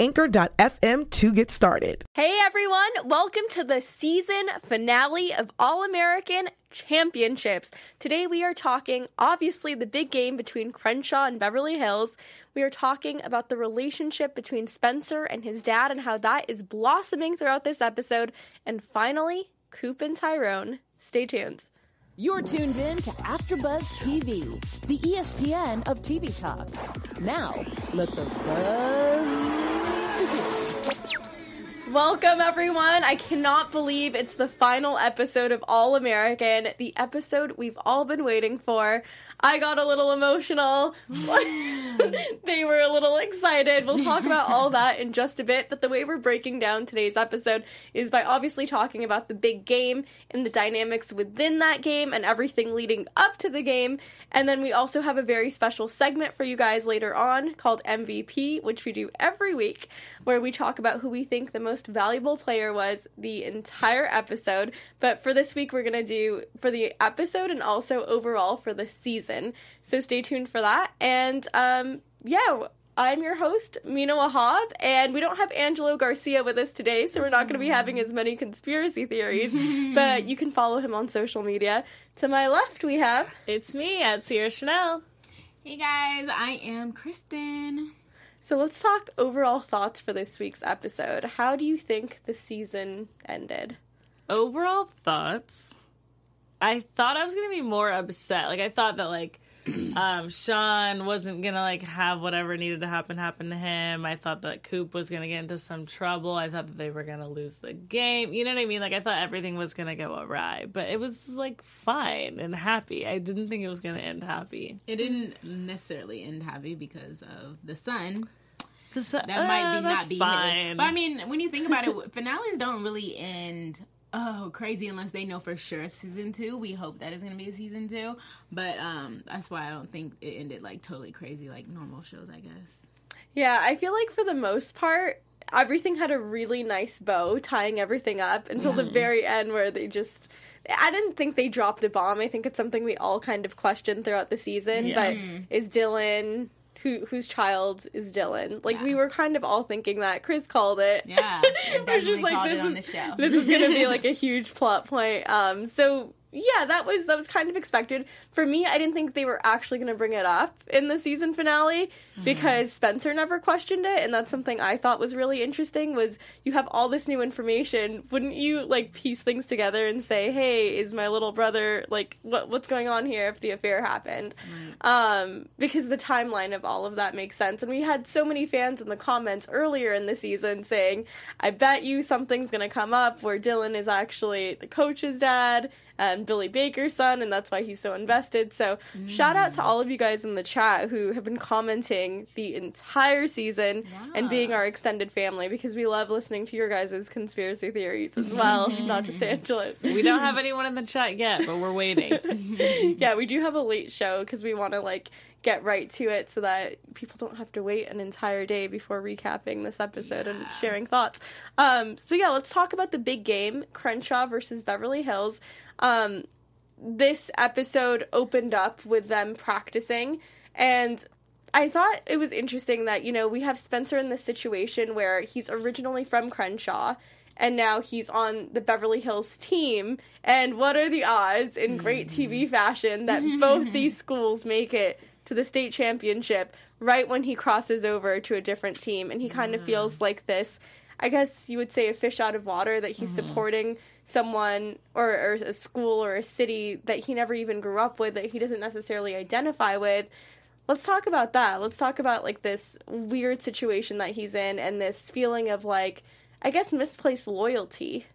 anchor.fm to get started. Hey everyone, welcome to the season finale of All American Championships. Today we are talking, obviously, the big game between Crenshaw and Beverly Hills. We are talking about the relationship between Spencer and his dad and how that is blossoming throughout this episode. And finally, Coop and Tyrone. Stay tuned. You're tuned in to AfterBuzz TV, the ESPN of TV talk. Now, let the buzz begin. Welcome, everyone. I cannot believe it's the final episode of All American, the episode we've all been waiting for. I got a little emotional. they were a little excited. We'll talk about all that in just a bit. But the way we're breaking down today's episode is by obviously talking about the big game and the dynamics within that game and everything leading up to the game. And then we also have a very special segment for you guys later on called MVP, which we do every week, where we talk about who we think the most valuable player was the entire episode. But for this week, we're going to do for the episode and also overall for the season. So stay tuned for that. And um, yeah, I'm your host, Mina Wahab, and we don't have Angelo Garcia with us today, so we're not going to be having as many conspiracy theories, but you can follow him on social media. To my left, we have. It's me at Sierra Chanell. Hey guys, I am Kristen. So let's talk overall thoughts for this week's episode. How do you think the season ended? Overall thoughts. I thought I was gonna be more upset. Like I thought that like um Sean wasn't gonna like have whatever needed to happen happen to him. I thought that Coop was gonna get into some trouble. I thought that they were gonna lose the game. You know what I mean? Like I thought everything was gonna go awry. But it was like fine and happy. I didn't think it was gonna end happy. It didn't necessarily end happy because of the sun. This, That might be not be Uh, fine. his. But I mean, when you think about it, finales don't really end oh crazy unless they know for sure season two. We hope that is gonna be a season two, but um, that's why I don't think it ended like totally crazy like normal shows. I guess. Yeah, I feel like for the most part, everything had a really nice bow tying everything up until the very end where they just. I didn't think they dropped a bomb. I think it's something we all kind of questioned throughout the season. Yeah. But is Dillon who whose child is Dillon? Like we were kind of all thinking that. Chris called it. Yeah, We're definitely called this it on the is- This is gonna be like a huge plot point. Um, so yeah, that was that was kind of expected. For me, I didn't think they were actually gonna bring it up in the season finale because Spencer never questioned it, and that's something I thought was really interesting. Was you have all this new information, wouldn't you like piece things together and say, "Hey, is my little brother like what what's going on here if the affair happened?" um, because the timeline of all of that makes sense. And we had so many fans in the comments earlier in the season saying, I bet you something's going to come up where Dillon is actually the coach's dad and Billy Baker's son, and that's why he's so invested. So, shout out to mm. all of you guys in the chat who have been commenting the entire season and being our extended family because we love listening to your guys' conspiracy theories as well, not just Angelo's. we don't have anyone in the chat yet, but we're waiting. yeah, we do have a late show because we want to like get right to it so that people don't have to wait an entire day before recapping this episode and sharing thoughts. Um, so yeah, let's talk about the big game, Crenshaw versus Beverly Hills. Um, this episode opened up with them practicing and I thought it was interesting that, you know, we have Spencer in this situation where he's originally from Crenshaw and now he's on the Beverly Hills team. And what are the odds in great TV fashion that both these schools make it to the state championship right when he crosses over to a different team? And he kind of feels mm. like this. I guess you would say a fish out of water that he's mm-hmm. supporting someone or, or a school or a city that he never even grew up with that he doesn't necessarily identify with let's talk about that. Let's talk about like this weird situation that he's in and this feeling of like I guess misplaced loyalty.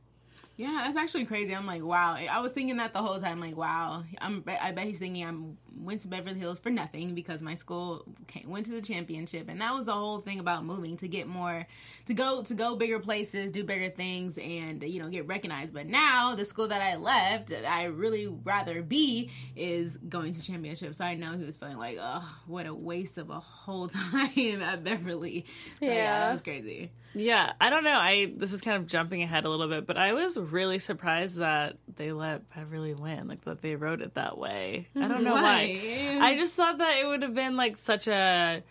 Yeah, that's actually crazy. I'm like, wow. I was thinking that the whole time. Like, wow. I'm. I bet he's thinking I'm went to Beverly Hills for nothing because my school came, went to the championship, and that was the whole thing about moving to get more, to go to go bigger places, do bigger things, and you know get recognized. But now the school that I left, that I really rather be, is going to championship. So I know he was feeling like, oh, what a waste of a whole time at Beverly. So, yeah, Yeah. that was crazy. Yeah, I don't know. I this is kind of jumping ahead a little bit, but I was really surprised that they let Beverly win, like that they wrote it that way. I don't know why. Why? I just thought that it would have been like such a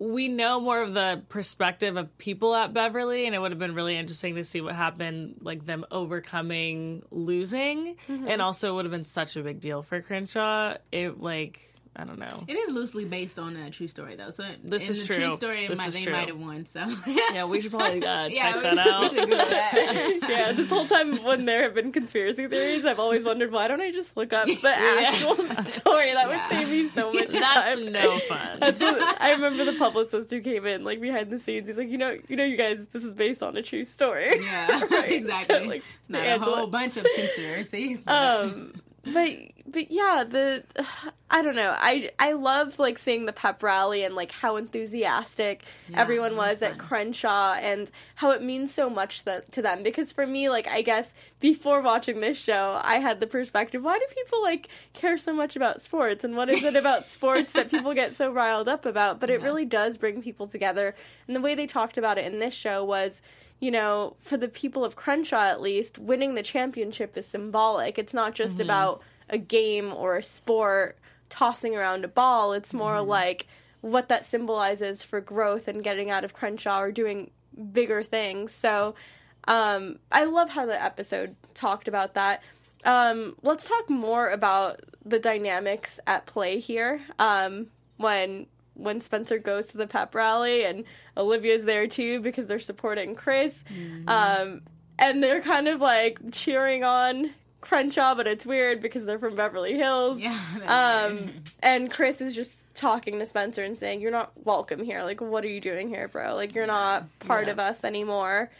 we know more of the perspective of people at Beverly, and it would have been really interesting to see what happened, like them overcoming losing, mm-hmm. and also it would have been such a big deal for Crenshaw. It like I don't know. It is loosely based on a true story, though. So This in is the true. true story, This might, they true. might have won. So Yeah, we should probably uh, check Yeah, that out. that. yeah, this whole time when there have been conspiracy theories, I've always wondered why don't I just look up the actual story? That would save me so much That's time. no fun. That's what, I remember the publicist who came in, like behind the scenes. He's like, you know, you know, you guys, this is based on a true story. yeah, Right, exactly. so, like, it's not Angela- a whole bunch of conspiracies. but- um but but yeah the i don't know. I i loved like seeing the pep rally and like how enthusiastic Yeah, everyone was was at crenshaw and how it means so much that, to them. Because for me like i guess before watching this show i had the perspective why do people like care so much about sports? And what is it about sports that people get so riled up about? But it really does bring people together. And the way they talked about it in this show was you know, for the people of Crenshaw at least, winning the championship is symbolic. It's not just about a game or a sport tossing around a ball. It's more like what that symbolizes for growth and getting out of Crenshaw or doing bigger things. So um, I love how the episode talked about that. Um, let's talk more about the dynamics at play here. Um, when when Spencer goes to the pep rally and Olivia's there too because they're supporting Chris. Um, and they're kind of like cheering on Crenshaw, but it's weird because they're from Beverly Hills. yeah, Um, weird. and Chris is just talking to Spencer and saying, "You're not welcome here. Like, what are you doing here, bro? Like, you're not part Yeah. of us anymore."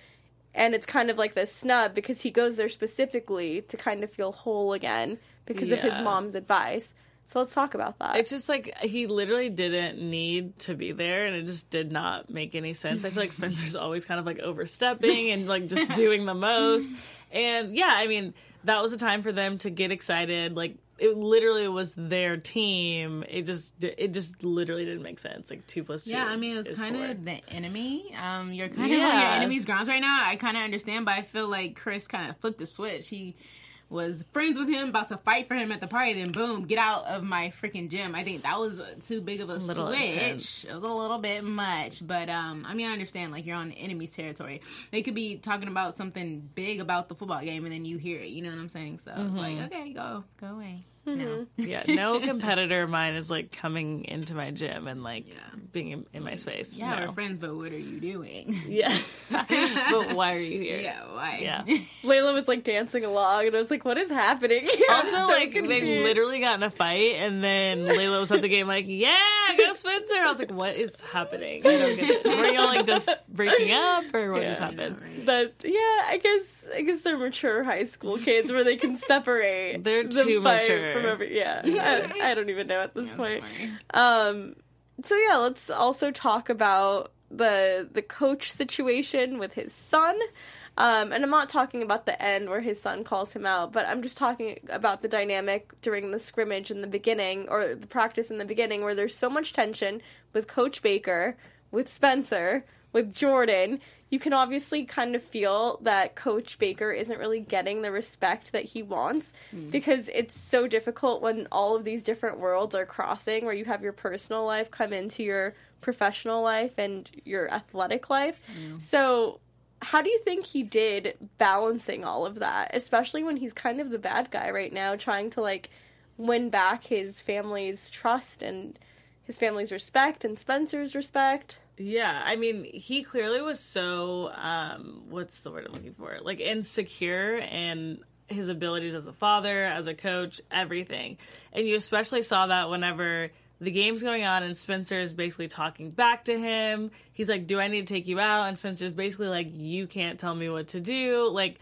And it's kind of like this snub because he goes there specifically to kind of feel whole again because of his mom's advice. So let's talk about that. It's just like he literally didn't need to be there, and it just did not make any sense. I feel like Spencer's always kind of like overstepping and like just doing the most. And yeah, I mean, that was a time for them to get excited. Like it literally was their team. It just it just literally didn't make sense. Like two plus two. Yeah, I mean it's kind four. of the enemy. Um, you're kind of on your enemy's grounds right now. I kind of understand, but I feel like Chris kind of flipped the switch. He was friends with him, about to fight for him at the party, then boom, get out of my freaking gym. I think that was too big of a, little switch. intense. It was a little bit much, but um, I mean, I understand. Like you're on enemy's territory. They could be talking about something big about the football game, and then you hear it. You know what I'm saying? So it's like, okay, go, go away. No. yeah, no competitor of mine is like coming into my gym and like Yeah. being in, in my space. Yeah, no. we're friends, but what are you doing? Yeah, but why are you here? yeah, why? Yeah. Layla was like dancing along, and I was like, "What is happening?" Also, So like they literally got in a fight, and then Layla was at the game like, "Yeah, go Spencer." I was like, "What is happening?" I don't get it. Were y'all like just breaking up, or what just Yeah. happened? But yeah, I guess I guess they're mature high school kids where they can separate. They're the too fight mature. Every, yeah, I, I don't even know at this That's point. Um, so yeah, let's also talk about the the coach situation with his son. Um, and I'm not talking about the end where his son calls him out, but I'm just talking about the dynamic during the scrimmage in the beginning or the practice in the beginning where there's so much tension with Coach Baker, with Spencer, with Jordan. You can obviously kind of feel that Coach Baker isn't really getting the respect that he wants mm. because it's so difficult when all of these different worlds are crossing where you have your personal life come into your professional life and your athletic life. So how do you think he did balancing all of that, especially when he's kind of the bad guy right now, trying to like win back his family's trust and his family's respect and Spencer's respect? Yeah, I mean, he clearly was so um what's the word I'm looking for? Like insecure and his abilities as a father, as a coach, everything. And you especially saw that whenever the game's going on and Spencer is basically talking back to him. He's like, "Do I need to take you out?" And Spencer's basically like, "You can't tell me what to do." Like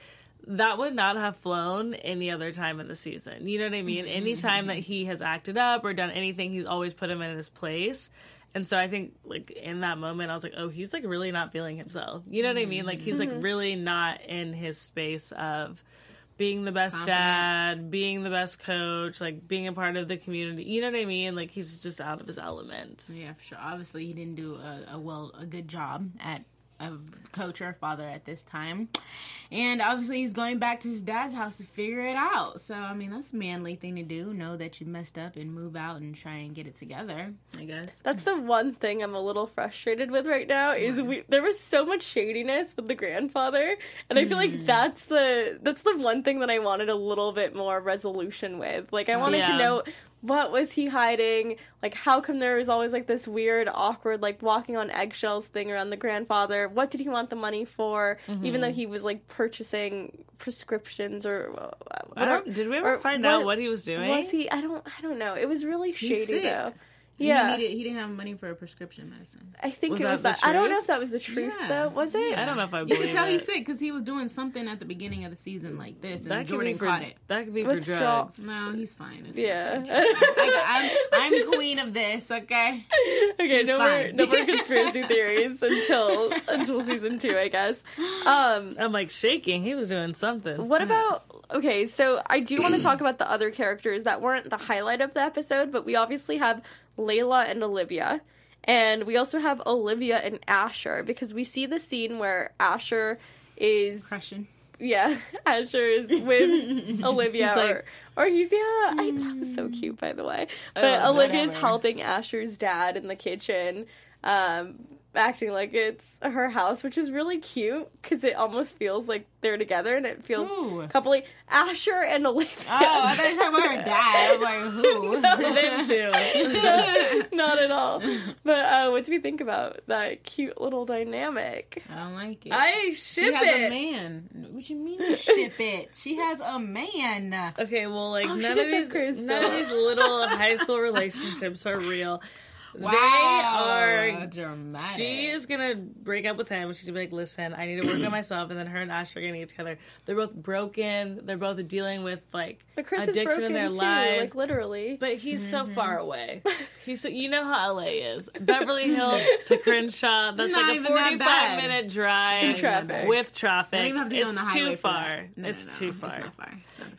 that would not have flown any other time in the season. You know what I mean? Anytime that he has acted up or done anything, he's always put him in his place. And so I think like in that moment I was like, oh, he's like really not feeling himself. You know what I mean? Like he's like mm-hmm. really not in his space of being the best Confident. dad, being the best coach, like being a part of the community. You know what I mean? Like he's just out of his element. Yeah, for sure. Obviously, he didn't do a, a well a good job at a coach or father at this time, and obviously he's going back to his dad's house to figure it out. So I mean, that's a manly thing to do. Know that you messed up and move out and try and get it together. I guess. That's the one thing I'm a little frustrated with right now is we there was so much shadiness with the grandfather and I feel like mm-hmm. that's the that's the one thing that I wanted a little bit more resolution with. Like I wanted to Yeah. know what was he hiding? Like how come there was always like this weird awkward like walking on eggshells thing around the grandfather? What did he want the money for? Even though he was like purchasing prescriptions or uh, I whatever. did we ever find what- out what he was doing? Was he? I don't. I don't know. It was really shady sick. though. He Yeah, needed, he didn't have money for a prescription medicine. I think Was it was the that. I don't know if that was the truth Yeah. though. Was it? I don't know if I You believe can tell it. he's sick because he was doing something at the beginning of the season like this, and That could Jordan be for caught it. that could be for With drugs. No, he's fine. It's Yeah. fine. I, I'm, I'm queen of this. Okay. okay, no more, no more conspiracy theories until until season two, I guess. Um, I'm like shaking. He was doing something. what about? Okay, so I do want to talk about the other characters that weren't the highlight of the episode, but we obviously have Layla and Olivia. And we also have Olivia and Asher because we see the scene where Asher is Crushing. yeah, Asher is with Olivia, like- or, or he's yeah. I that was so cute, by the way. But Oh, Olivia's whatever. helping Asher's dad in the kitchen, um, acting like it's her house, which is really cute because it almost feels like they're together, and it feels Who? coupley. Asher and Olivia. Oh, I thought you were talking about her dad. I'm like, who? Them two. Not at all. But uh, what do we think about that cute little dynamic? I don't like it. I she ship has it. a man. What do you mean you ship it? She has a man. Okay, well, like Oh, none of these, none of these little high school relationships are real. Wow. They are. dramatic. She is gonna break up with him. She's gonna be like, "Listen, I need to work on myself." And then her and Asher are gonna get together. They're both broken. They're both dealing with like But Chris addiction in their too, lives. like literally. But he's so mm-hmm. far away. He's so, you know how LA is. Beverly Hills to Crenshaw. That's Not like a forty-five minute drive Traffic. with traffic. Don't even have to be on it's the too far. No, it's no, no, too far. It's not far.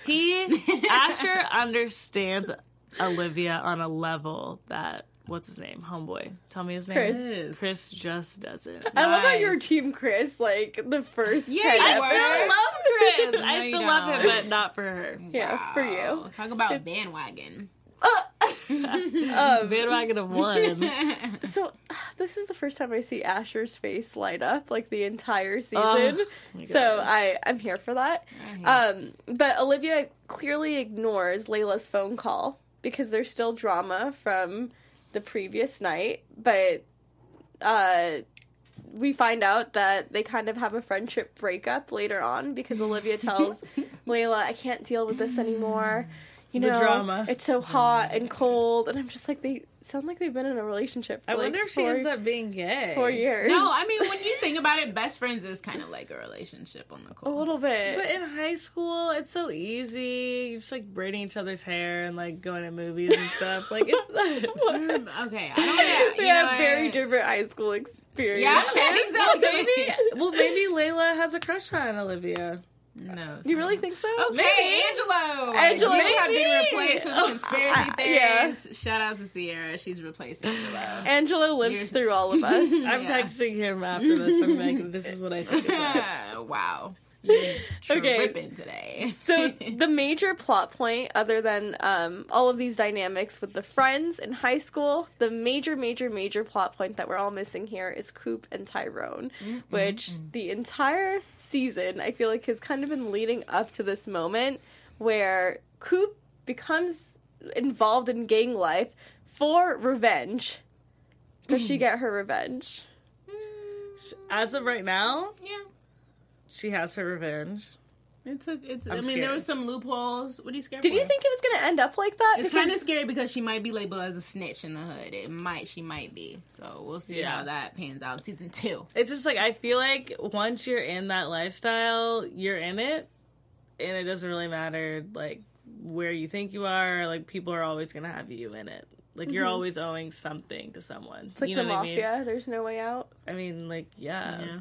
He Asher understands Olivia on a level that what's his name? Homeboy. Tell me his name. Chris. Chris just doesn't. I love how you were Nice. Team Chris, like the first. Yeah, 10 I were. still love Chris. No, I still love him, but not for her. Yeah, for you. Talk about bandwagon. Um, Bandwagon of one. so this is the first time I see Asher's face light up like the entire season. Oh, so I I'm here for that. Um, but Olivia clearly ignores Layla's phone call because there's still drama from the previous night. But uh, we find out that they kind of have a friendship breakup later on because Olivia tells Layla, "I can't deal with this anymore." You The know, drama. It's so hot and cold, and I'm just like, they sound like they've been in a relationship. For I like wonder if she ends up being gay. four years. No, I mean when you think about it, best friends is kind of like a relationship on the court. a little bit. But in high school, it's so easy. You're just like braiding each other's hair and like going to movies and stuff. Like it's mm, Okay, I don't. we you know had what? very different high school experience. Yeah, exactly. well, maybe Layla has a crush on Olivia. No, You really think so? Okay, Maybe. Angelo. Angelo, you have been replaced with conspiracy Uh, yeah. theories. Shout out to Sierra. She's replaced Angelo. Angelo lives Years- through all of us. I'm Yeah. texting him after this. I'm like, this is what I think is wow. You're Okay. tripping today. so the major plot point, other than um, all of these dynamics with the friends in high school, the major, major, major plot point that we're all missing here is Coop and Tyrone, which the entire season I feel like has kind of been leading up to this moment where Coop becomes involved in gang life for revenge. Does she get her revenge? As of right now, yeah. She has her revenge. It took. It's. i I'm mean, there scared. was some loopholes. What are you scared Did for? you think it was going to end up like that? It's Because- kind of scary because she might be labeled as a snitch in the hood. It might. She might be. So we'll see Yeah. how that pans out. Season two. It's just like I feel like once you're in that lifestyle, you're in it. and it doesn't really matter like where you think you are. Like people are always gonna have you in it. Like you're always owing something to someone. Mm-hmm. It's like you know the what mafia. There's no way out. I mean? I mean, like yeah. Yeah.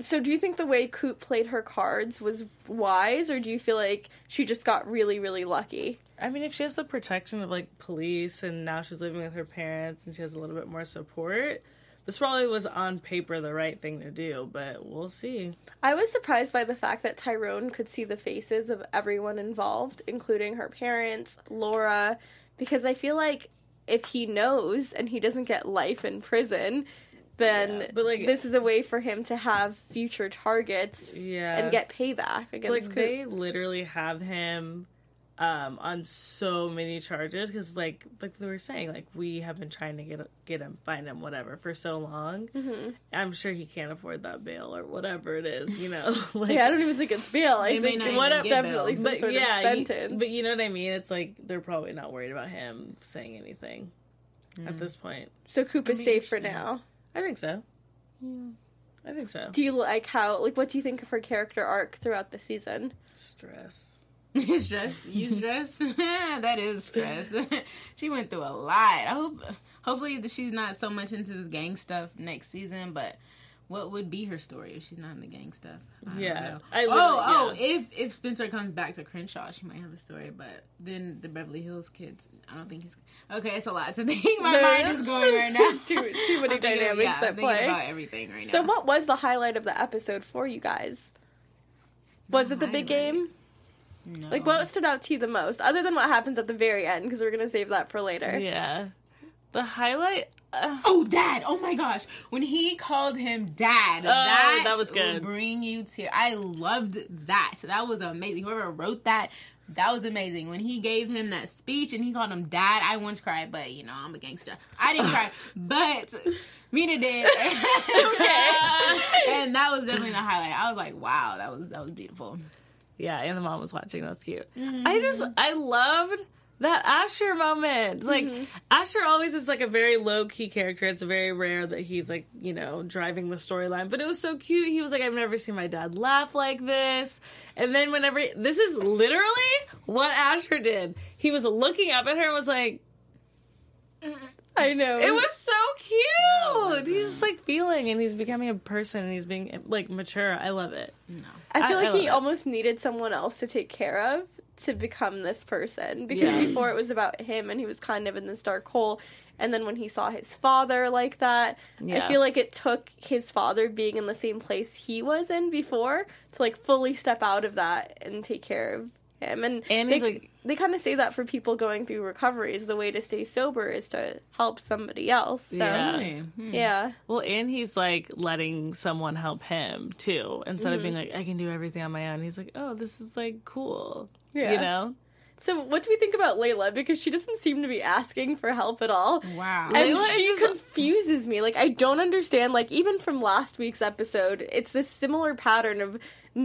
So, do you think the way Coop played her cards was wise, or do you feel like she just got really, really lucky? I mean, if she has the protection of like police and now she's living with her parents and she has a little bit more support, this probably was on paper the right thing to do, but we'll see. I was surprised by the fact that Tyrone could see the faces of everyone involved, including her parents, Laura, because I feel like if he knows and he doesn't get life in prison, then Yeah, but, like- this is a way for him to have future targets Yeah. and get payback against like Coop. they literally have him um on so many charges because like like they were saying like we have been trying to get get him find him whatever for so long Mm-hmm. i'm sure he can't afford that bail or whatever it is you know like yeah, I don't even think it's bail. I They may think not it's even What- get definitely bail. some but sort yeah of you- sentence. but you know what i mean it's like they're probably not worried about him saying anything Mm. at this point so Coop is be safe for interesting. now. I think so Yeah. i think so Do you like how like what do you think of her character arc throughout the season? stress stress. You stress? that is stress. she went through a lot. I hope, hopefully, that she's not so much into this gang stuff next season. But what would be her story if she's not in the gang stuff? I don't Yeah. know. I oh, literally- oh, if if Spencer comes back to Crenshaw, she might have a story. But then the Beverly Hills kids, I don't think he's okay. It's a lot to think. My mind is going right now. Too- too many I'm thinking of- dynamics yeah, at I'm thinking play. about everything right So now. what was the highlight of the episode for you guys? Was it the big game? No. Like what stood out to you the most, other than what happens at the very end? Because we're gonna save that for later. yeah the highlight uh, Oh, dad! Oh my gosh, when he called him dad, Oh, that that was good. Bring you to. I loved that. That was amazing. Whoever wrote that, that was amazing. When he gave him that speech and he called him dad, I once cried, but you know I'm a gangster. I didn't cry, but Mina did. and that was definitely the highlight. I was like, wow, that was that was beautiful. Yeah, and the mom was watching. That's cute. I just I loved that Asher moment. Like mm-hmm. Asher always is like a very low key character. It's very rare that he's like you know driving the storyline. But it was so cute. He was like, I've never seen my dad laugh like this. And then whenever this is literally what Asher did. He was looking up at her and was like, mm-hmm. I know. it was so cute. it he's just like feeling, and he's becoming a person, and he's being like mature. I love it. I feel I- I like he it. almost needed someone else to take care of to become this person because Yeah. before it was about him and he was kind of in this dark hole. And then when he saw his father like that, I feel like it took his father being in the same place he was in before to like fully step out of that and take care of him. And, And they, like- they kind of say that for people going through recoveries, the way to stay sober is to help somebody else. So, Yeah. Hmm. yeah. Well, and he's like letting someone help him too, instead of being Mm-hmm. like, I can do everything on my own. He's like, oh, this is like cool. Yeah. You know? So, what do we think about Layla? Because she doesn't seem to be asking for help at all. Wow. And Layla she just- confuses me. Like I don't understand. Like even from last week's episode, it's this similar pattern of,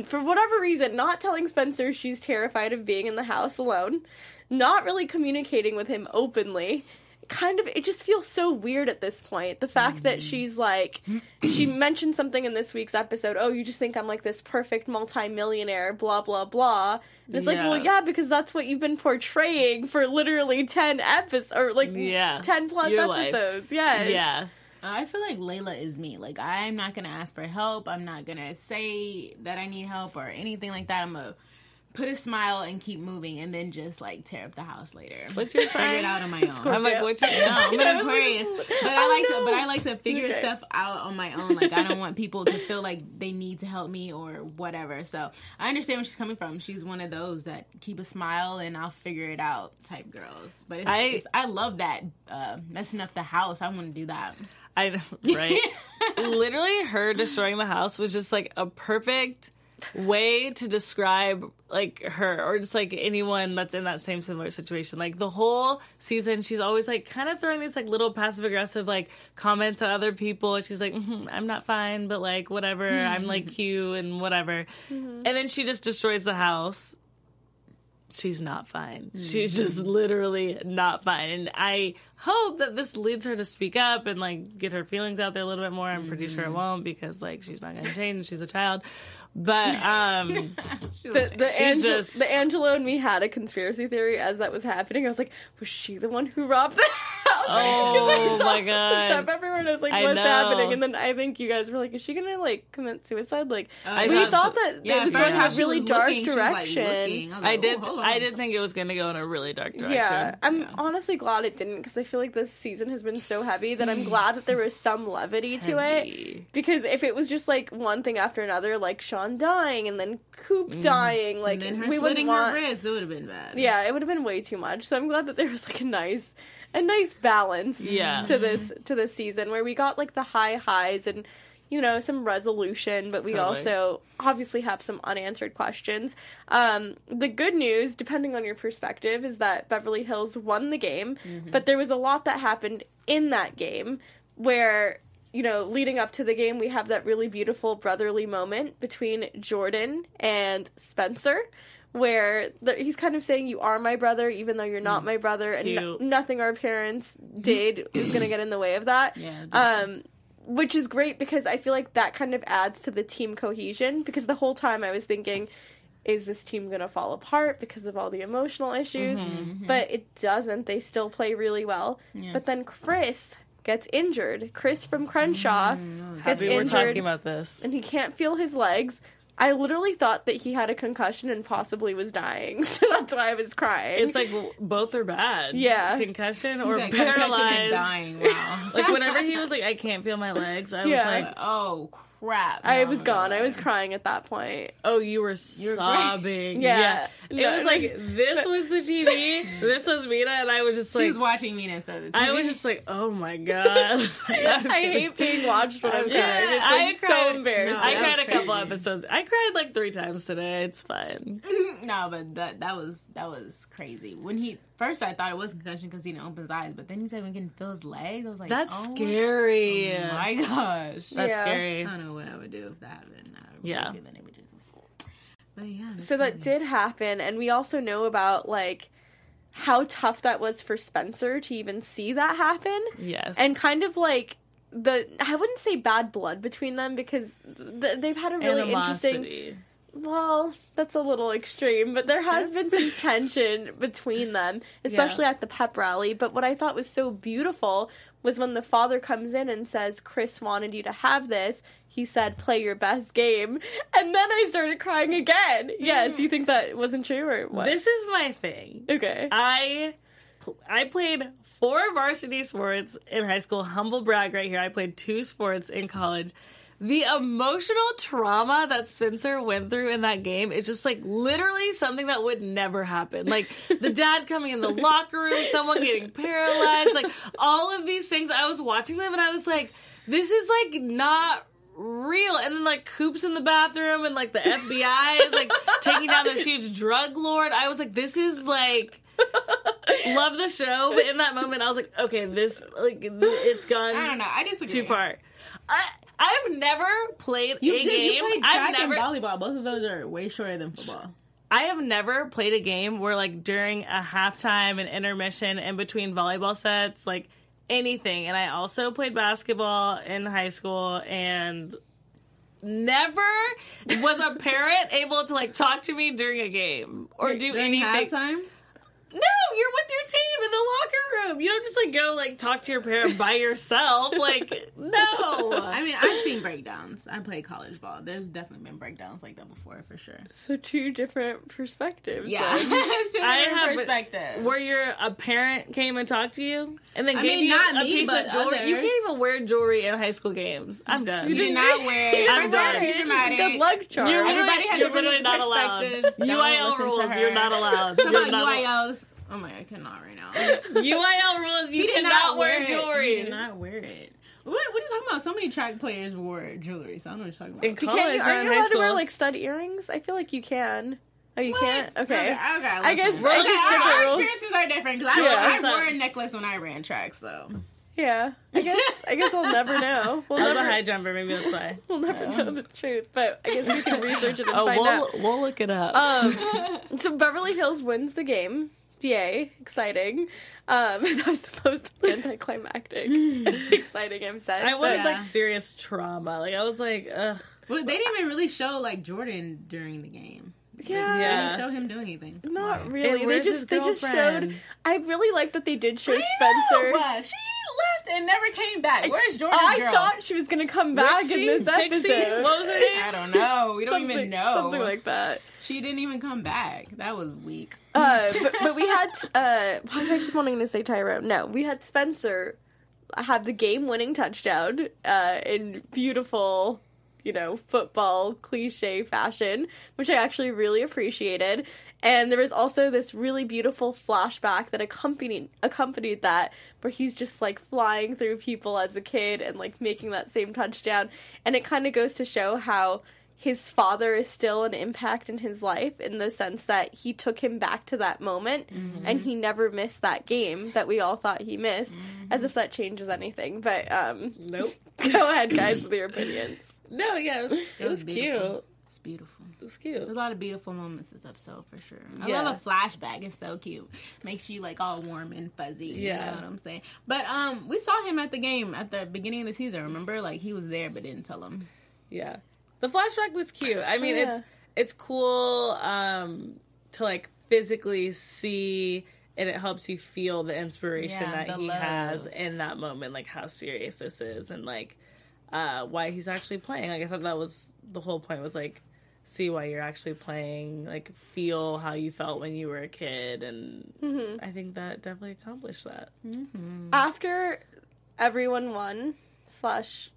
for whatever reason, not telling Spencer she's terrified of being in the house alone, not really communicating with him openly. Kind of, it just feels so weird at this point. The fact that mm. she's like, she mentioned something in this week's episode. Oh, you just think I'm like this perfect multimillionaire, blah blah blah. And it's like, well, yeah, because that's what you've been portraying for literally ten episodes, or like Yeah. ten plus Your life. episodes. Yes. Yeah. I feel like Layla is me. Like I'm not gonna ask for help. I'm not gonna say that I need help or anything like that. I'm gonna put a smile and keep moving, and then just like tear up the house later. What's your figure sign? it out on my own? I'm like, what's your No, I'm an like, Aquarius, but I oh, like to, but I like to figure Okay. stuff out on my own. Like I don't want people to feel like they need to help me or whatever. So I understand where she's coming from. She's one of those that keep a smile and I'll figure it out type girls. But it's, I- I, it's, I love that uh, messing up the house. I want to do that. I know, right? Literally, her destroying the house was just like a perfect way to describe like her or just like anyone that's in that same similar situation. Like the whole season, she's always like kind of throwing these like little passive aggressive like comments at other people. She's like, "Mhm, I'm not fine, but like whatever, I'm like cute and whatever. And then she just destroys the house. She's not fine. She's mm-hmm. just literally not fine. And I hope that this leads her to speak up and like get her feelings out there a little bit more. I'm pretty sure it mm-hmm. won't because like she's not gonna change. She's a child. But um The, the, Angel- just- the Angelo and me had a conspiracy theory as that was happening. I was like, was she the one who robbed the house? 'Cause I Oh saw my God. Stuff everywhere, and I was like, I what's know. happening? And then I think you guys were like, is she gonna like commit suicide? Like, I we thought thought so- that Yeah, it was going first to how a really was dark looking, she was, like, direction. looking. I did oh, I did think it was gonna go in a really dark direction. Yeah, I'm Yeah. honestly glad it didn't because I feel like this season has been so heavy that I'm glad that there was some levity to it. Because if it was just like one thing after another, like Sean dying and then Coop mm. dying, like And then her we wouldn't want. her wrist, it would have been bad. Yeah, it would have been way too much. So I'm glad that there was like a nice, a nice balance. Yeah. To mm-hmm. this to this season where we got like the high highs and you know some resolution, but we Totally. also obviously have some unanswered questions. Um, the good news, depending on your perspective, is that Beverly Hills won the game, mm-hmm. but there was a lot that happened in that game where. You know, leading up to the game, we have that really beautiful brotherly moment between Jordan and Spencer, where the, he's kind of saying, "You are my brother, even though you're not my brother," and no- nothing our parents did is going to get in the way of that. Yeah, Um, which is great because I feel like that kind of adds to the team cohesion. Because the whole time I was thinking, is this team going to fall apart because of all the emotional issues? But it doesn't. They still play really well. But then Chris gets injured. Chris from Crenshaw mm, gets Happy we're injured talking about this. and he can't feel his legs. I literally thought that he had a concussion and possibly was dying, so that's why I was crying. It's like both are bad. Yeah. Concussion or Like, concussion paralyzed. dying. Wow. Like whenever he was like, I can't feel my legs, I Yeah. was like, oh crap! I was gone. no. I was crying at that point. Oh, you were sobbing. Yeah. It No, was it like this was the TV, this was Mina, and I was just like, She was watching me instead of the I was just like, oh my god. I hate being watched when I'm crying. Yeah, It's I like cried. so embarrassing. No, I cried was a couple episodes. I cried like three times today. It's fine. Mm-hmm. no, but that that was that was crazy. When he first, I thought it was concussion because he didn't open his eyes, but then he said we can feel his legs. I was like, That's oh scary. My gosh, That's Yeah. scary. I don't know what I would do if that happened. I would Yeah. Look at the images. But yeah, so that crazy. did happen, and we also know about like how tough that was for Spencer to even see that happen. Yes. and kind of like the I wouldn't say bad blood between them because th- they've had a really interesting. Well, that's a little extreme, but there has been some tension between them, especially at the pep rally. But what I thought was so beautiful was when the father comes in and says, "Chris wanted you to have this." He said, "Play your best game," and then I started crying again. Yes, do you think that wasn't true or what? This is my thing. okay. I I played four varsity sports in high school. Humble brag right here. I played two sports in college. The emotional trauma that Spencer went through in that game is just like literally something that would never happen. Like the dad coming in the locker room, someone getting paralyzed, like all of these things. I was watching them and I was like, this is like not real. And then like Coop's in the bathroom and like the FBI is like taking down this huge drug lord. I was like, this is like love the show, but in that moment, I was like, okay, this like it's gone I don't know. I disagree. too far. I I've never played You a did. game. You played I've track never. and volleyball. Both of those are way shorter than football. I have never played a game where like during a halftime and intermission and between volleyball sets, like anything. And I also played basketball in high school and never was a parent able to like talk to me during a game or do During anything. halftime. No, you're with your team in the locker room. You don't just like go like talk to your parent by yourself. Like, no. I mean, I've seen breakdowns. I play college ball. There's definitely been breakdowns like that before, for sure. so two different perspectives. Yeah, then. Two I different have perspectives. where your a parent came and talked to you and then I gave mean, you not a me, piece but of jewelry. You can't even wear jewelry in high school games. I'm done. You did not wear. I'm First of all, done. dramatic. Good luck, Charles. You're Everybody literally- has you're different literally not allowed. perspectives. Don't UIL rules. You're not allowed. Talk You're about not UILs. Oh my, I cannot right now. UIL rules. You He did cannot not wear wear jewelry. He did not wear it. What, what are you talking about? So many track players wore jewelry, so I don't know what you're talking about. You college, can't, not are in you high allowed to wear like stud earrings? I feel like you can. Oh, you can't. Okay. Okay, okay I guess- listen. I Okay, guess our, our experiences are different because I, Yeah, I it's not- wore a necklace when I ran track, so Yeah, I guess I guess I'll never know. We'll I was a never high jumper, maybe that's why. we'll never know the truth, but I guess we can research it and Oh, find out. we'll we'll look it up. Um, so Beverly Hills wins the game. Yay, exciting. Um, that was supposed to be anticlimactic. exciting, I'm sad. I wanted Yeah. like serious trauma. Like I was like, ugh. Well, they didn't even really show like Jordan during the game. yeah, They Yeah. didn't show him doing anything. not Why? really. And They just they just showed. I really like that they did show I Spencer. know, she left and never came back. Where's Jordan's I girl? thought she was gonna come back in Pixie? this Pixie? episode. What was her name? I don't know. We don't even know. something like that. she didn't even come back. That was weak. Uh, but, but we had uh, why did I keep wanting to say Tyrone? No, we had Spencer have the game-winning touchdown uh, in beautiful, you know, football cliche fashion, which I actually really appreciated. And there was also this really beautiful flashback that accompanied accompanied that, where he's just like flying through people as a kid and like making that same touchdown. And it kind of goes to show how his father is still an impact in his life in the sense that he took him back to that moment and he never missed that game that we all thought he missed as if that changes anything but um Nope. go ahead guys with your opinions No, yeah, it was, it was beautiful. cute. It's beautiful. It was There's a lot of beautiful moments this episode for sure. I Yeah. love a flashback. It's so cute. Makes you like all warm and fuzzy. Yeah. You know what I'm saying? But um we saw him at the game at the beginning of the season, remember? Like he was there but didn't tell him. Yeah. The flashback was cute. I mean, Yeah. it's it's cool um to like physically see and it helps you feel the inspiration Yeah, that the he has in that moment, like how serious this is and like uh why he's actually playing. Like I thought that was the whole point was like see why you're actually playing, like feel how you felt when you were a kid and Mm-hmm. I think that definitely accomplished that. after everyone won slash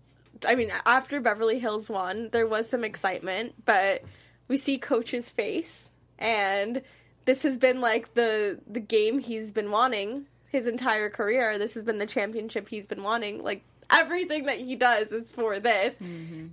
i mean after beverly hills won there was some excitement but we see coach's face and this has been like the the game he's been wanting his entire career. This has been the championship he's been wanting. Like everything that he does is for this.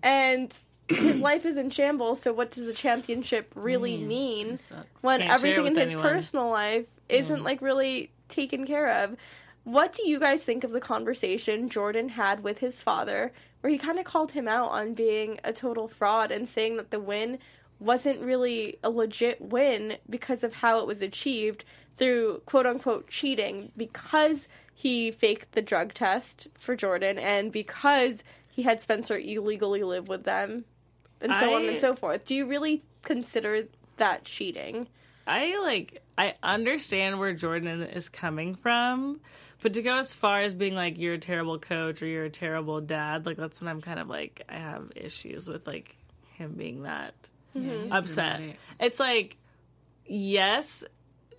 And his life is in shambles so what does a championship really mm, mean when Can't everything in his anyone. personal life isn't mm. like really taken care of. What do you guys think of the conversation Jordan had with his father, where he kind of called him out on being a total fraud and saying that the win wasn't really a legit win because of how it was achieved through quote unquote cheating because he faked the drug test for Jordan and because he had Spencer illegally live with them and so on and so forth. Do you really consider that cheating? I like I understand where Jordan is coming from, but to go as far as being like you're a terrible coach or you're a terrible dad, like that's when I'm kind of like I have issues with like him being that upset. dramatic. It's like yes,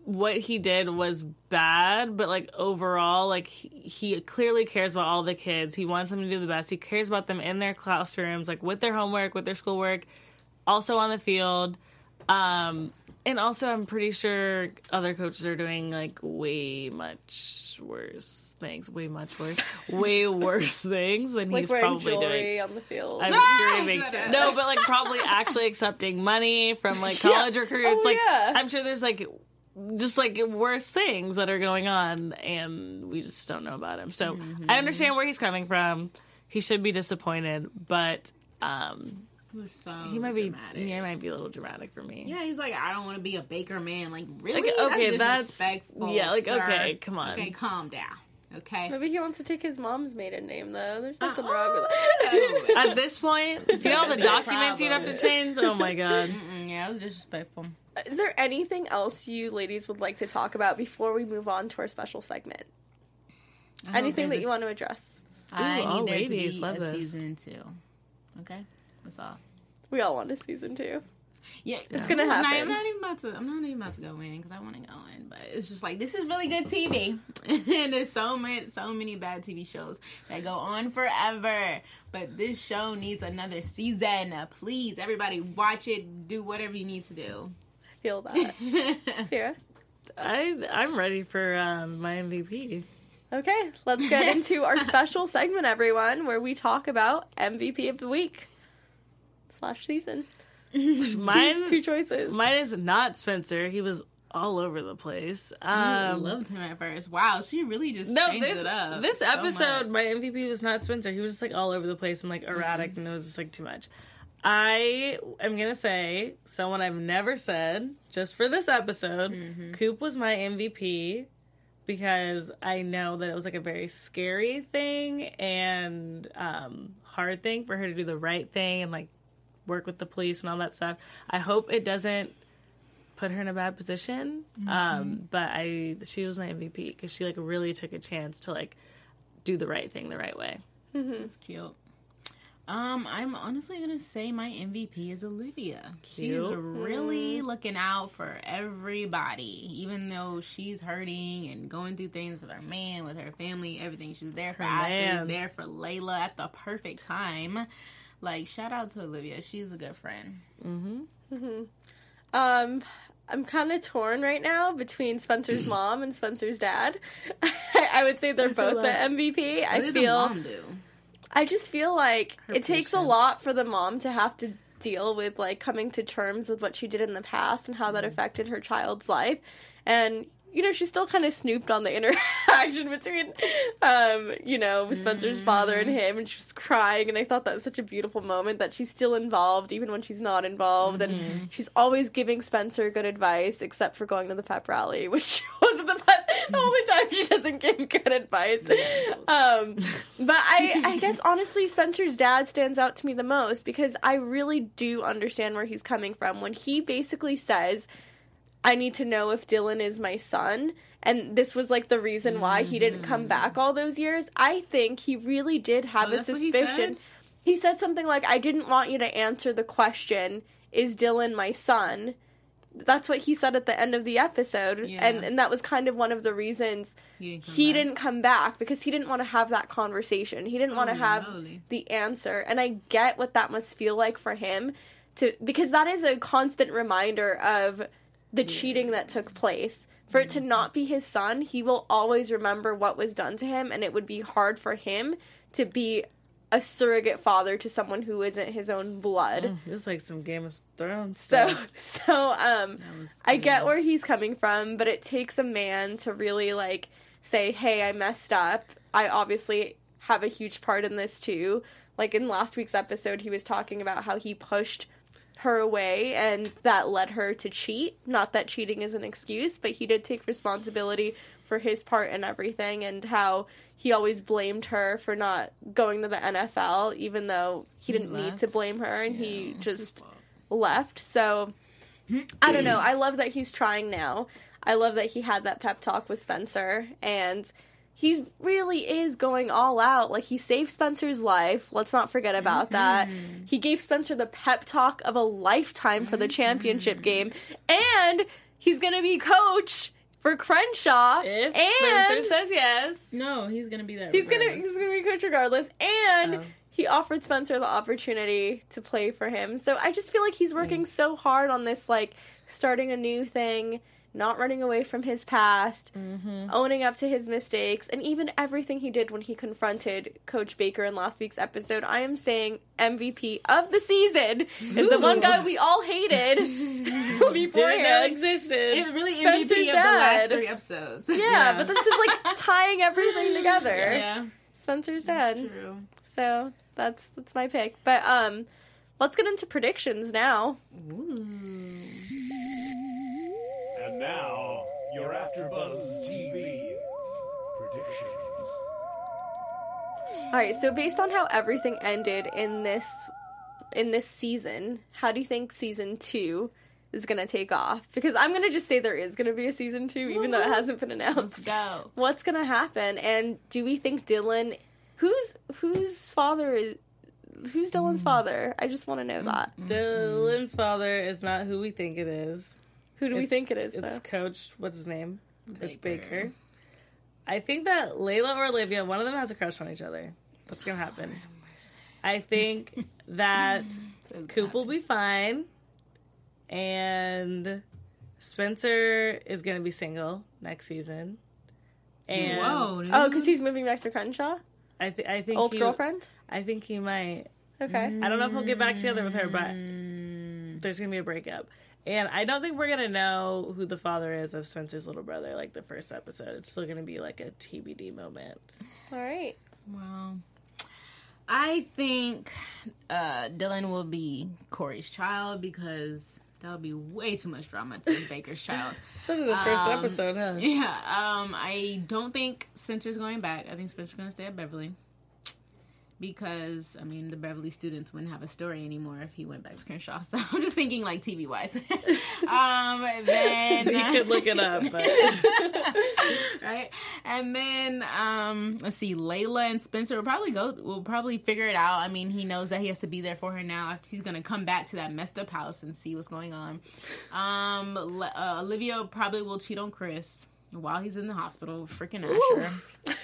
what he did was bad, but like overall, like he, he clearly cares about all the kids. He wants them to do the best. He cares about them in their classrooms, like with their homework, with their schoolwork, also on the field. Um, and also, I'm pretty sure other coaches are doing like way much worse things, way much worse, way worse things than Like he's probably doing. on the field. I'm Ah, screaming. No, but like probably actually accepting money from like college recruits. Oh, like yeah. I'm sure there's like just like worse things that are going on and we just don't know about him. So I understand where he's coming from. He should be disappointed, but um so he might be yeah, he might be a little dramatic for me. Yeah, he's like, I don't want to be a baker man. Like, really? Like, okay, that's- disrespectful, yeah, like, sir. okay, come on. Okay, calm down. Okay. Maybe he wants to take his mom's maiden name though. There's nothing Uh, wrong with oh. that. At this point, do you know all the documents you'd have to change? Oh my god. Mm, yeah, it was disrespectful. Is there anything else you ladies would like to talk about before we move on to our special segment? Anything that there's you want to address? a- I Ooh, all need there to ladies be love a this. season two. Okay, that's all. We all want a season two. Yeah, it's gonna I'm not, happen. I'm not even about to. I'm not even about to go in because I want to go in. But it's just like this is really good TV, and there's so many, so many bad TV shows that go on forever. But this show needs another season. Please, everybody, watch it. Do whatever you need to do. I feel that. Sarah? I I'm ready for um, my MVP. Okay, let's get into our special segment, everyone, where we talk about MVP of the week slash season. Mine Two choices. Mine is not Spencer. He was all over the place. I Um, loved him at first. Wow, she really just no, changed this it up. this so episode, much. my MVP was not Spencer. He was just like all over the place and like erratic, and it was just like too much. I am gonna say someone I've never said just for this episode. Mm-hmm. Coop was my MVP because I know that it was like a very scary thing and um, hard thing for her to do the right thing and like work with the police and all that stuff. I hope it doesn't put her in a bad position. Mm-hmm. Um, but I she was my MVP because she like really took a chance to like do the right thing the right way. That's cute. Um, I'm honestly gonna say my MVP is Olivia. She's Cute. really looking out for everybody, even though she's hurting and going through things with her man, with her family, everything. She was there for Her Ashley, man. there for Layla at the perfect time. Like, shout out to Olivia. She's a good friend. Mhm. Hmm. Um, I'm kind of torn right now between Spencer's mom and Spencer's dad. I would say they're both the that. MVP. I What did the feel. mom do? I just feel like it takes a lot for the mom to have to deal with like coming to terms with what she did in the past and how that affected her child's life. And you know, she still kind of snooped on the interaction between um, you know, Spencer's father and him and she was crying and I thought that was such a beautiful moment that she's still involved even when she's not involved and she's always giving Spencer good advice except for going to the pep rally, which wasn't the best the only time she doesn't give good advice. Um, but I, I guess honestly, Spencer's dad stands out to me the most because I really do understand where he's coming from. When he basically says, "I need to know if Dillon is my son." And this was like the reason why he didn't come mm-hmm. back all those years. I think he really did have Oh, a what he suspicion. said? he said something like, "I didn't want you to answer the question, is Dillon my son?" That's what he said at the end of the episode, Yeah. and and that was kind of one of the reasons He didn't come he back. didn't come back because he didn't want to have that conversation. He didn't oh, want to have moly. the answer, and I get what that must feel like for him to because that is a constant reminder of the cheating that took place. For it to not be his son, he will always remember what was done to him, and it would be hard for him to be a surrogate father to someone who isn't his own blood. It's like some Game of Thrones So, so um, I get where he's coming from, but it takes a man to really like say, "Hey, I messed up. I obviously have a huge part in this too." Like in last week's episode, he was talking about how he pushed her away and that led her to cheat. Not that cheating is an excuse, but he did take responsibility for his part in everything and how he always blamed her for not going to the NFL even though he didn't need to blame her and he just left. So I don't know. I love that he's trying now. I love that he had that pep talk with Spencer and he really is going all out. Like he saved Spencer's life. Let's not forget about mm-hmm. that. He gave Spencer the pep talk of a lifetime for the mm-hmm. championship game and he's going to be coach for Crenshaw If and Spencer says yes, No, he's gonna be there. he's going to he's going to be coach regardless and Oh. he offered Spencer the opportunity to play for him. So I just feel like he's working so hard on this, like starting a new thing, not running away from his past, owning up to his mistakes, and even everything he did when he confronted Coach Baker in last week's episode. I am saying MVP of the season is the one guy we all hated didn't know beforehand. existed. It really Spencer's MVP of the last three episodes. Yeah, but this is like tying everything together. yeah, Spencer's that's dead. true. So that's that's my pick. But um let's get into predictions now. And now, your AfterBuzz TV predictions. All right, so based on how everything ended in this in this season, how do you think season 2 is going to take off? Because I'm going to just say there is going to be a season 2 even though it hasn't been announced. Let's announced. go. What's going to happen? And do we think Dillon who's whose father is who's Dillon's mm. father? I just want to know that. Mm-hmm. Dillon's father is not who we think it is. Who do we think it is It's though? Coach. What's his name? Coach Baker. Baker. I think that Layla or Olivia, one of them has a crush on each other. What's gonna happen? I think that Says Coop will be fine, and Spencer is gonna be single next season. And Whoa. dude. Oh, cuz he's moving back to Crenshaw? I, th- I think Old he, girlfriend? I think he might. Okay. I don't know if he'll get back together with her, but Mm. there's gonna be a breakup. And I don't think we're gonna know who the father is of Spencer's little brother like the first episode. It's still gonna be like a TBD moment. All right. Well, I think uh, Dillon will be Corey's child because that would be way too much drama to be Baker's child. Especially the first Um, episode, huh? Yeah, um, I don't think Spencer's going back. I think Spencer's going to stay at Beverly. Because, I mean, the Beverly students wouldn't have a story anymore if he went back to Crenshaw. So I'm just thinking, like, TV wise. um, then. You could look it up, but right? And then um let's see, Layla and Spencer will probably go will probably figure it out. I mean, he knows that he has to be there for her now. He's gonna come back to that messed up house and see what's going on. Um Le- uh, Olivia probably will cheat on Chris while he's in the hospital. Freaking Asher.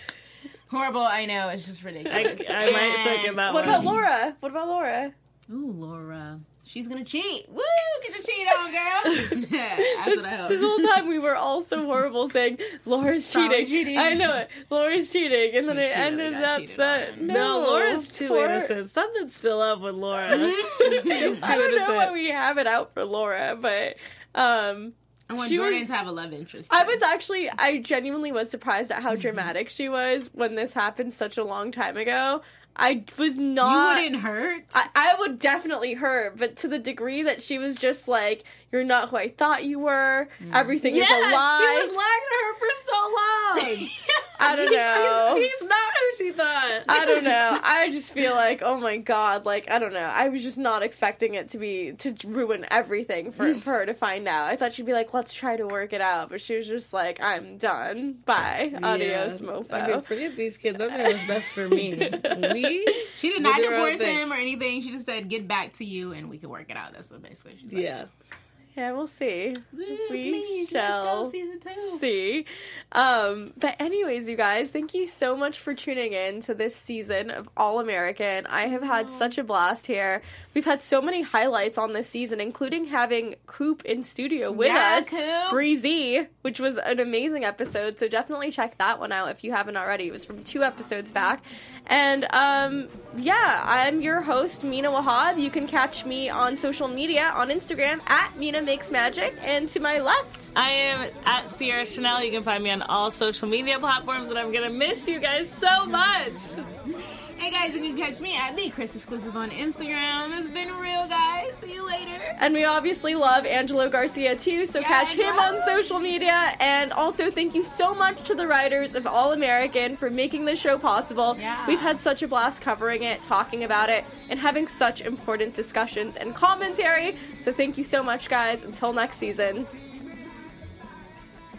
Horrible, I know. It's just ridiculous. I might second that What one. about Laura? What about Laura? Ooh, Laura. She's gonna cheat. Woo! Get your cheat on, girl. That's what I hope. This whole time we were all so horrible saying Laura's cheating. cheating. I know it. Laura's cheating, and then She it really ended got up cheated that no, No, Laura's too poor- innocent. Something's still up with Laura. She's too I don't know why we have it out for Laura, but um, I want She Jordan was- to have a love interest. I was actually I genuinely was surprised at how dramatic she was when this happened such a long time ago. I was not. You wouldn't hurt. I, I would definitely hurt, but to the degree that she was just like, "You're not who I thought you were. Mm. Everything Yeah, is a lie." he was lying to her for so long. I don't know. He's not who she thought. I don't know. I just feel like, oh my god, like I don't know. I was just not expecting it to be to ruin everything for, mm. for her to find out. I thought she'd be like, let's try to work it out, but she was just like, I'm done. Bye. Adios, Yeah. mofo. I mean, forget these kids. I'm doing what's best for me. She did not do her own divorce him or anything. She just said, "Get back to you, and we can work it out." That's what basically she's like. yeah. yeah, we'll see. Woo, We please, shall let's go season two. see. Um, but anyways, you guys, thank you so much for tuning in to this season of All American. I have had such a blast here. We've had so many highlights on this season, including having Coop in studio with Yeah, us, Coop. Bre-Z, which was an amazing episode. So definitely check that one out if you haven't already. It was from two episodes back. And um, yeah, I'm your host, Mina Wahab. You can catch me on social media on Instagram at Mina Makes Magic. And to my left, I am at Sierra Chanell. You can find me on all social media platforms, and I'm gonna miss you guys so much. Hey guys, you can catch me at the Chris Exclusive on Instagram. It's been real, guys. See you later. And we obviously love Angelo Garcia too, so Yeah, catch him on social media. And also, thank you so much to the writers of All American for making this show possible. Yeah. We've had such a blast covering it, talking about it, and having such important discussions and commentary. So, thank you so much, guys. Until next season.